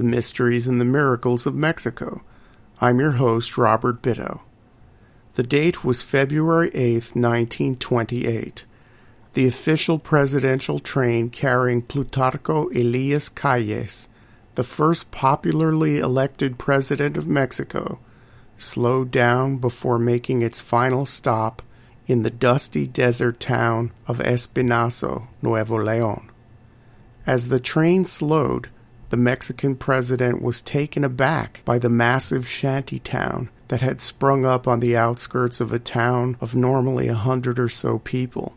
the mysteries, and the miracles of Mexico. I'm your host, Robert Bitto. The date was February 8, 1928. The official presidential train carrying Plutarco Elias Calles, the first popularly elected president of Mexico, slowed down before making its final stop in the dusty desert town of Espinazo, Nuevo Leon. As the train slowed, the Mexican president was taken aback by the massive shanty town that had sprung up on the outskirts of a town of normally a hundred or so people.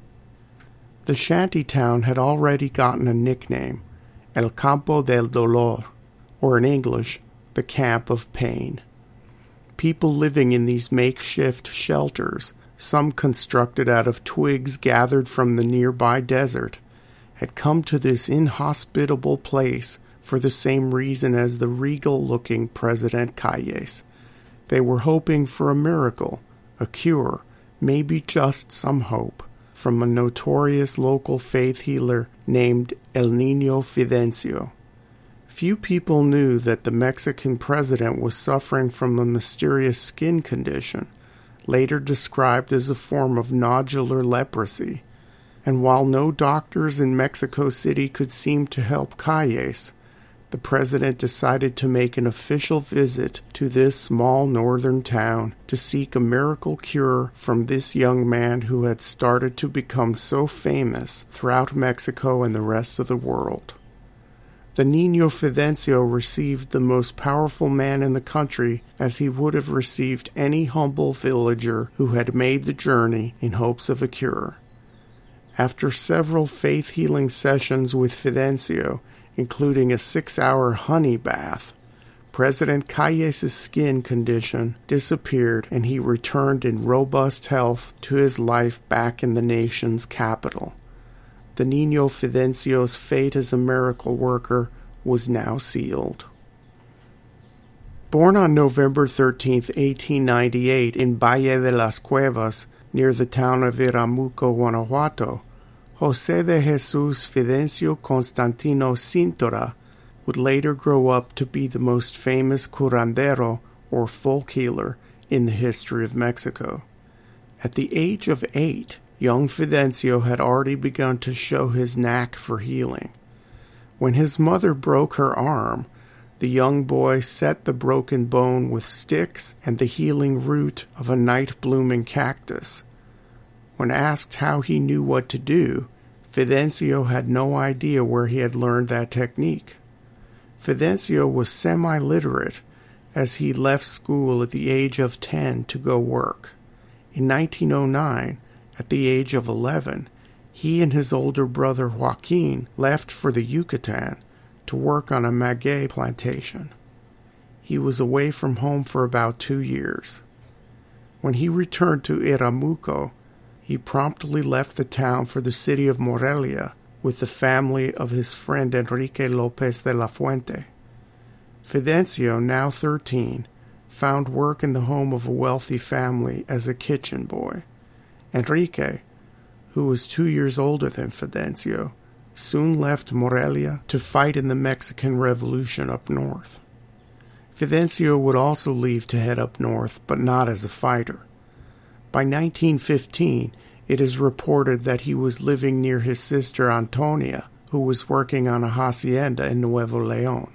The shanty town had already gotten a nickname, El Campo del Dolor, or in English, the Camp of Pain. People living in these makeshift shelters, some constructed out of twigs gathered from the nearby desert, had come to this inhospitable place for the same reason as the regal looking President Calles. They were hoping for a miracle, a cure, maybe just some hope, from a notorious local faith healer named El Nino Fidencio. Few people knew that the Mexican president was suffering from a mysterious skin condition, later described as a form of nodular leprosy. And while no doctors in Mexico City could seem to help Calles, the president decided to make an official visit to this small northern town to seek a miracle cure from this young man who had started to become so famous throughout Mexico and the rest of the world. The Nino Fidencio received the most powerful man in the country as he would have received any humble villager who had made the journey in hopes of a cure. After several faith healing sessions with Fidencio, including a six hour honey bath, President Calles' skin condition disappeared and he returned in robust health to his life back in the nation's capital. The Nino Fidencio's fate as a miracle worker was now sealed. Born on November 13, 1898, in Valle de las Cuevas, near the town of Iramuco, Guanajuato, Jose de Jesus Fidencio Constantino Cintora would later grow up to be the most famous curandero or folk healer in the history of Mexico. At the age of eight, young Fidencio had already begun to show his knack for healing. When his mother broke her arm, the young boy set the broken bone with sticks and the healing root of a night blooming cactus. When asked how he knew what to do, Fidencio had no idea where he had learned that technique. Fidencio was semi literate as he left school at the age of 10 to go work. In 1909, at the age of 11, he and his older brother Joaquin left for the Yucatan to work on a maguey plantation. He was away from home for about two years. When he returned to Iramuco, he promptly left the town for the city of Morelia with the family of his friend Enrique Lopez de la Fuente. Fidencio, now 13, found work in the home of a wealthy family as a kitchen boy. Enrique, who was two years older than Fidencio, soon left Morelia to fight in the Mexican Revolution up north. Fidencio would also leave to head up north, but not as a fighter. By 1915, it is reported that he was living near his sister Antonia, who was working on a hacienda in Nuevo Leon.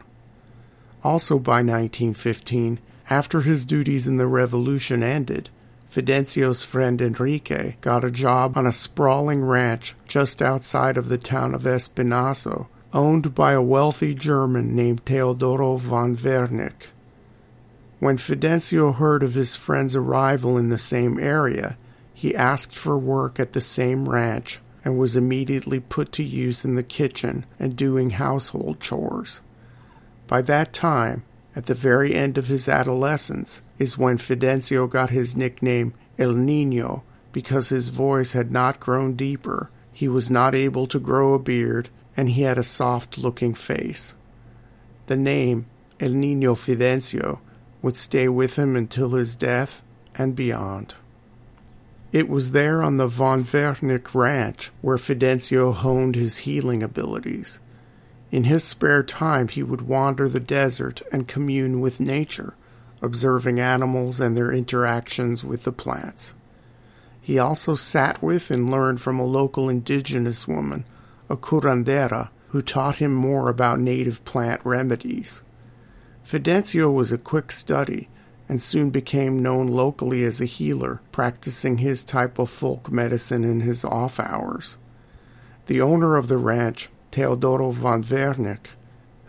Also by 1915, after his duties in the revolution ended, Fidencio's friend Enrique got a job on a sprawling ranch just outside of the town of Espinazo, owned by a wealthy German named Teodoro von Wernich. When Fidencio heard of his friend's arrival in the same area, he asked for work at the same ranch and was immediately put to use in the kitchen and doing household chores. By that time, at the very end of his adolescence, is when Fidencio got his nickname El Nino because his voice had not grown deeper, he was not able to grow a beard, and he had a soft looking face. The name El Nino Fidencio would stay with him until his death and beyond. It was there on the Von Wernich ranch where Fidencio honed his healing abilities. In his spare time, he would wander the desert and commune with nature, observing animals and their interactions with the plants. He also sat with and learned from a local indigenous woman, a curandera, who taught him more about native plant remedies. Fidencio was a quick study and soon became known locally as a healer, practicing his type of folk medicine in his off hours. The owner of the ranch, Teodoro von Wernich,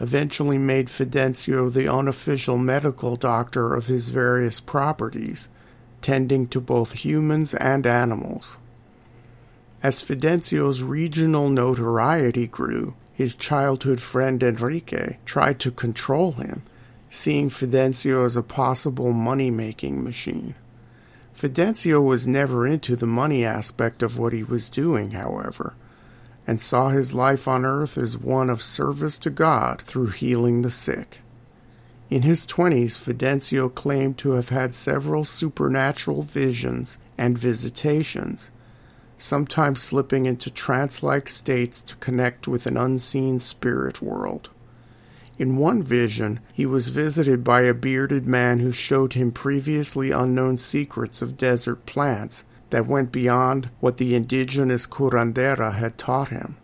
eventually made Fidencio the unofficial medical doctor of his various properties, tending to both humans and animals. As Fidencio's regional notoriety grew, his childhood friend Enrique tried to control him seeing Fidencio as a possible money making machine. Fidencio was never into the money aspect of what he was doing, however, and saw his life on earth as one of service to God through healing the sick. In his twenties, Fidencio claimed to have had several supernatural visions and visitations, sometimes slipping into trance like states to connect with an unseen spirit world. In one vision, he was visited by a bearded man who showed him previously unknown secrets of desert plants that went beyond what the indigenous curandera had taught him.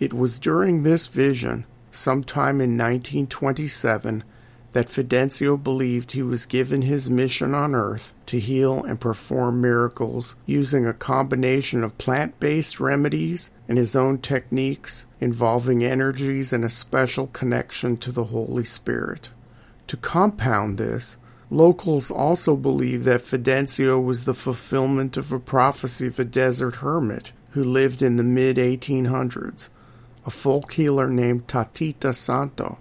It was during this vision, sometime in 1927, that Fidencio believed he was given his mission on earth to heal and perform miracles using a combination of plant based remedies and his own techniques involving energies and a special connection to the Holy Spirit. To compound this, locals also believe that Fidencio was the fulfillment of a prophecy of a desert hermit who lived in the mid 1800s, a folk healer named Tatita Santo.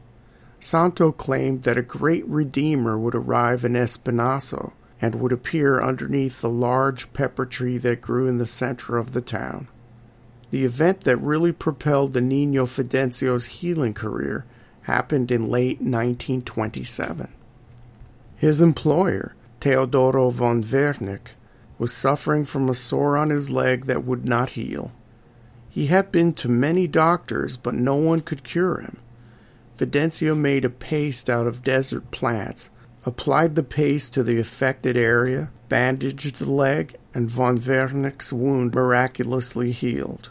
Santo claimed that a great Redeemer would arrive in Espinazo and would appear underneath the large pepper tree that grew in the center of the town. The event that really propelled the Nino Fidencio's healing career happened in late 1927. His employer, Teodoro von Wernich, was suffering from a sore on his leg that would not heal. He had been to many doctors, but no one could cure him. Fidencio made a paste out of desert plants, applied the paste to the affected area, bandaged the leg, and von Wernich's wound miraculously healed.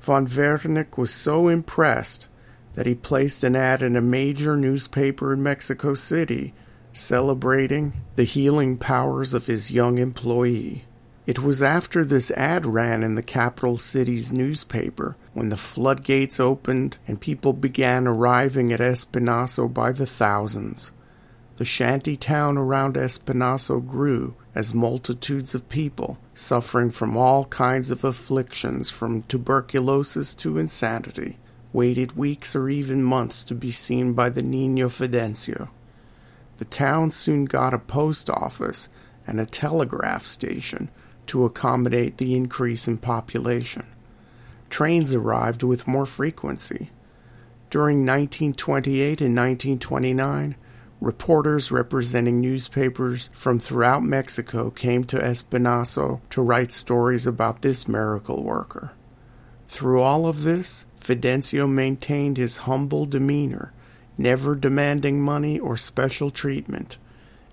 Von Wernich was so impressed that he placed an ad in a major newspaper in Mexico City celebrating the healing powers of his young employee. It was after this ad ran in the capital city's newspaper when the floodgates opened and people began arriving at Espinazo by the thousands. The shanty town around Espinazo grew as multitudes of people, suffering from all kinds of afflictions from tuberculosis to insanity, waited weeks or even months to be seen by the Nino Fidencio. The town soon got a post office and a telegraph station to accommodate the increase in population. Trains arrived with more frequency. During 1928 and 1929, reporters representing newspapers from throughout Mexico came to Espinazo to write stories about this miracle worker. Through all of this, Fidencio maintained his humble demeanor, never demanding money or special treatment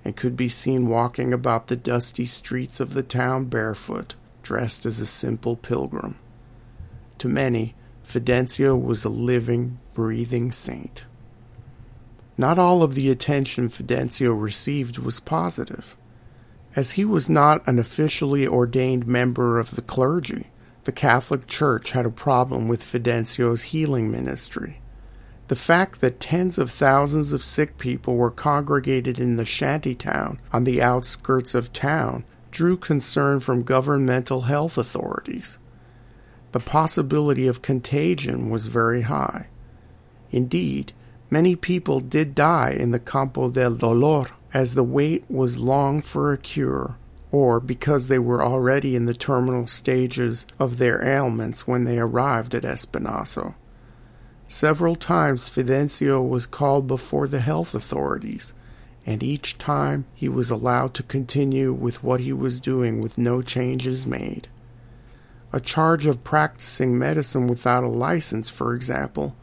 and could be seen walking about the dusty streets of the town barefoot, dressed as a simple pilgrim. To many, Fidencio was a living, breathing saint. Not all of the attention Fidencio received was positive. As he was not an officially ordained member of the clergy, the Catholic Church had a problem with Fidencio's healing ministry. The fact that tens of thousands of sick people were congregated in the shanty town on the outskirts of town drew concern from governmental health authorities. The possibility of contagion was very high. Indeed, Many people did die in the Campo del Dolor as the wait was long for a cure, or because they were already in the terminal stages of their ailments when they arrived at Espinazo. Several times Fidencio was called before the health authorities, and each time he was allowed to continue with what he was doing with no changes made. A charge of practicing medicine without a license, for example,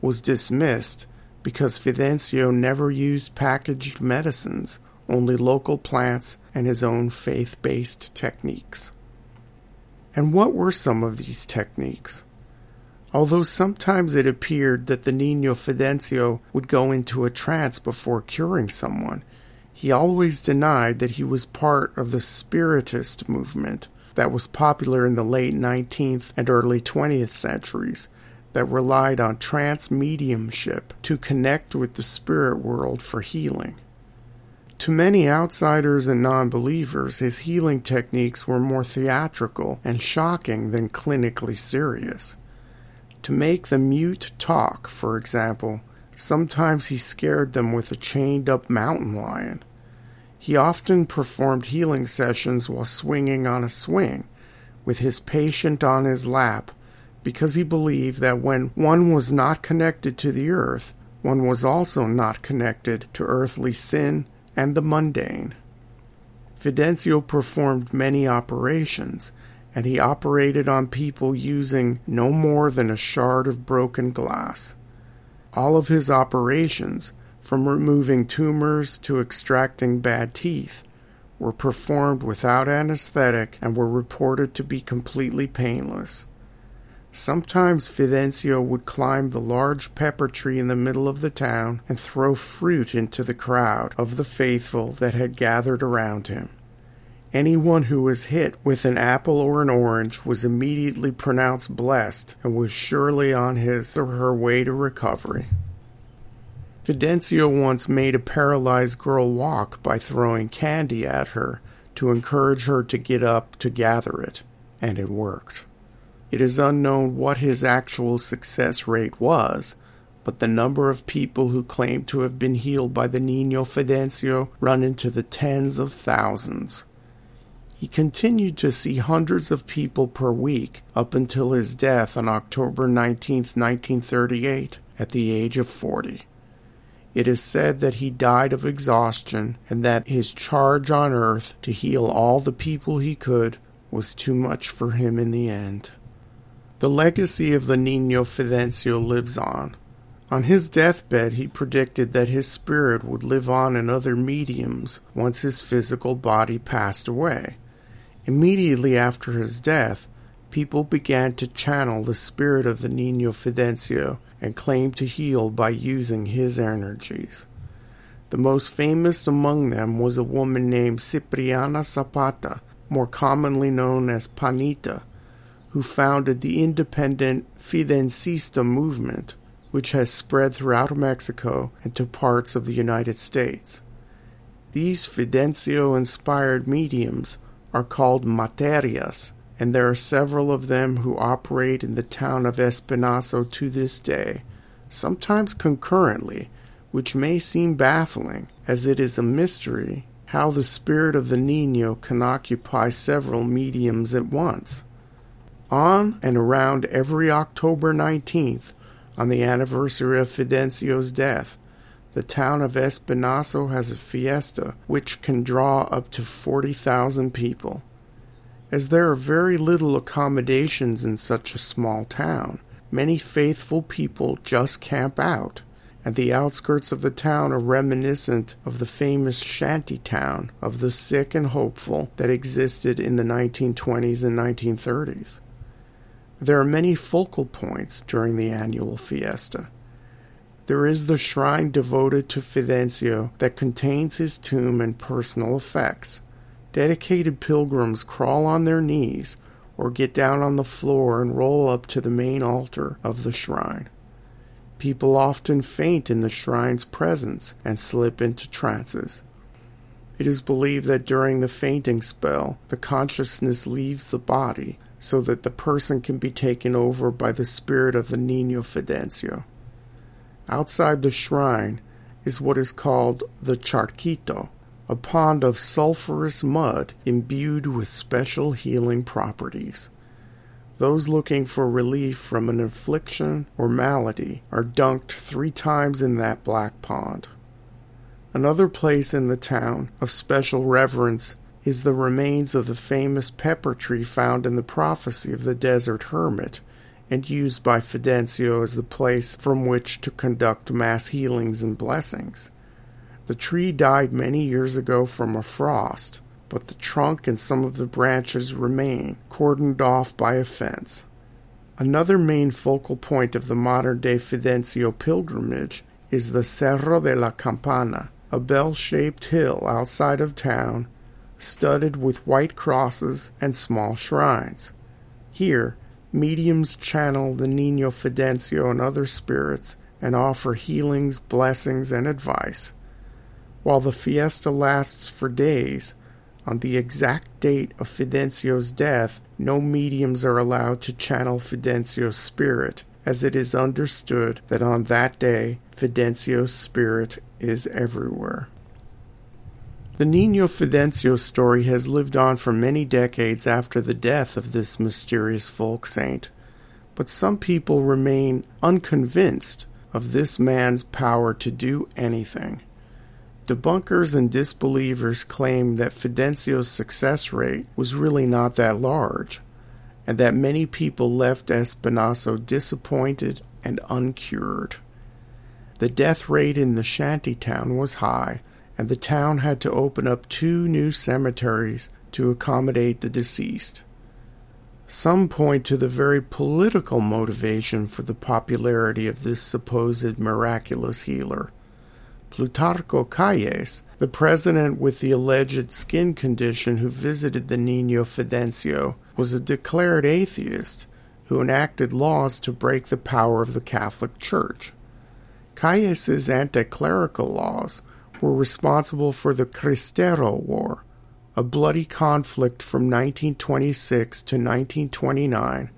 was dismissed because Fidencio never used packaged medicines, only local plants and his own faith based techniques. And what were some of these techniques? Although sometimes it appeared that the Nino Fidencio would go into a trance before curing someone, he always denied that he was part of the Spiritist movement that was popular in the late 19th and early 20th centuries that relied on trance mediumship to connect with the spirit world for healing. To many outsiders and non believers, his healing techniques were more theatrical and shocking than clinically serious. To make the mute talk, for example, sometimes he scared them with a chained up mountain lion. He often performed healing sessions while swinging on a swing, with his patient on his lap, because he believed that when one was not connected to the earth, one was also not connected to earthly sin and the mundane. Fidencio performed many operations, and he operated on people using no more than a shard of broken glass. All of his operations, from removing tumors to extracting bad teeth, were performed without anesthetic and were reported to be completely painless. Sometimes Fidencio would climb the large pepper tree in the middle of the town and throw fruit into the crowd of the faithful that had gathered around him. Anyone who was hit with an apple or an orange was immediately pronounced blessed and was surely on his or her way to recovery. Fidencio once made a paralyzed girl walk by throwing candy at her to encourage her to get up to gather it, and it worked. It is unknown what his actual success rate was, but the number of people who claim to have been healed by the Nino Fidencio run into the tens of thousands. He continued to see hundreds of people per week up until his death on October 19, 1938, at the age of 40. It is said that he died of exhaustion and that his charge on earth to heal all the people he could was too much for him in the end. The legacy of the Nino Fidencio lives on. On his deathbed, he predicted that his spirit would live on in other mediums once his physical body passed away. Immediately after his death, people began to channel the spirit of the Nino Fidencio and claim to heal by using his energies. The most famous among them was a woman named Cipriana Zapata, more commonly known as Panita, who founded the independent Fidencista movement, which has spread throughout Mexico and to parts of the United States. These Fidencio inspired mediums are called materias, and there are several of them who operate in the town of Espinazo to this day, sometimes concurrently, which may seem baffling, as it is a mystery how the spirit of the Nino can occupy several mediums at once. On and around every October 19th, on the anniversary of Fidencio's death, the town of Espinazo has a fiesta which can draw up to 40,000 people. As there are very little accommodations in such a small town, many faithful people just camp out, and the outskirts of the town are reminiscent of the famous shanty town of the sick and hopeful that existed in the 1920s and 1930s. There are many focal points during the annual fiesta. There is the shrine devoted to Fidencio that contains his tomb and personal effects. Dedicated pilgrims crawl on their knees or get down on the floor and roll up to the main altar of the shrine. People often faint in the shrine's presence and slip into trances. It is believed that during the fainting spell, the consciousness leaves the body so that the person can be taken over by the spirit of the Nino Fidencio. Outside the shrine is what is called the charquito, a pond of sulphurous mud imbued with special healing properties. Those looking for relief from an affliction or malady are dunked three times in that black pond. Another place in the town of special reverence is the remains of the famous pepper tree found in the prophecy of the desert hermit and used by Fidencio as the place from which to conduct mass healings and blessings. The tree died many years ago from a frost, but the trunk and some of the branches remain, cordoned off by a fence. Another main focal point of the modern day Fidencio pilgrimage is the Cerro de la Campana, a bell shaped hill outside of town, studded with white crosses and small shrines. Here, mediums channel the Nino Fidencio and other spirits and offer healings, blessings, and advice. While the fiesta lasts for days, on the exact date of Fidencio's death, no mediums are allowed to channel Fidencio's spirit, as it is understood that on that day Fidencio's spirit is everywhere. The Nino Fidencio story has lived on for many decades after the death of this mysterious folk saint, but some people remain unconvinced of this man's power to do anything. Debunkers and disbelievers claim that Fidencio's success rate was really not that large, and that many people left Espinazo disappointed and uncured. The death rate in the shanty town was high, and the town had to open up two new cemeteries to accommodate the deceased. Some point to the very political motivation for the popularity of this supposed miraculous healer. Plutarco Calles, the president with the alleged skin condition who visited the Nino Fidencio, was a declared atheist who enacted laws to break the power of the Catholic Church. Calles's anti-clerical laws were responsible for the Cristero War, a bloody conflict from 1926 to 1929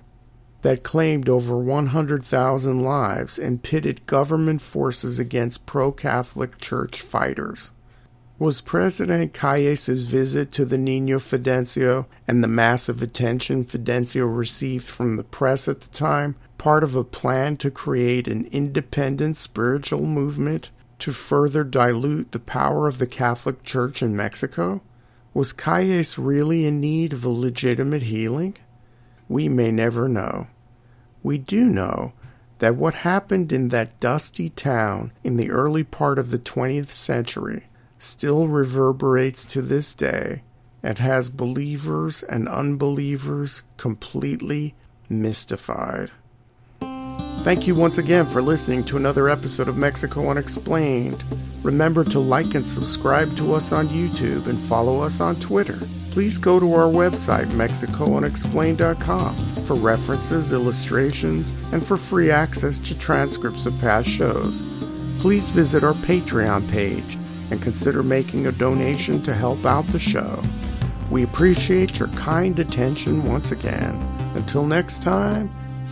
that claimed over 100,000 lives and pitted government forces against pro Catholic Church fighters. Was President Calles's visit to the Nino Fidencio and the massive attention Fidencio received from the press at the time part of a plan to create an independent spiritual movement to further dilute the power of the Catholic Church in Mexico? Was Calles really in need of a legitimate healing? We may never know we do know that what happened in that dusty town in the early part of the 20th century still reverberates to this day and has believers and unbelievers completely mystified. Thank you once again for listening to another episode of Mexico Unexplained. Remember to like and subscribe to us on YouTube and follow us on Twitter please go to our website, MexicoUnexplained.com, for references, illustrations, and for free access to transcripts of past shows. Please visit our Patreon page and consider making a donation to help out the show. We appreciate your kind attention once again. Until next time,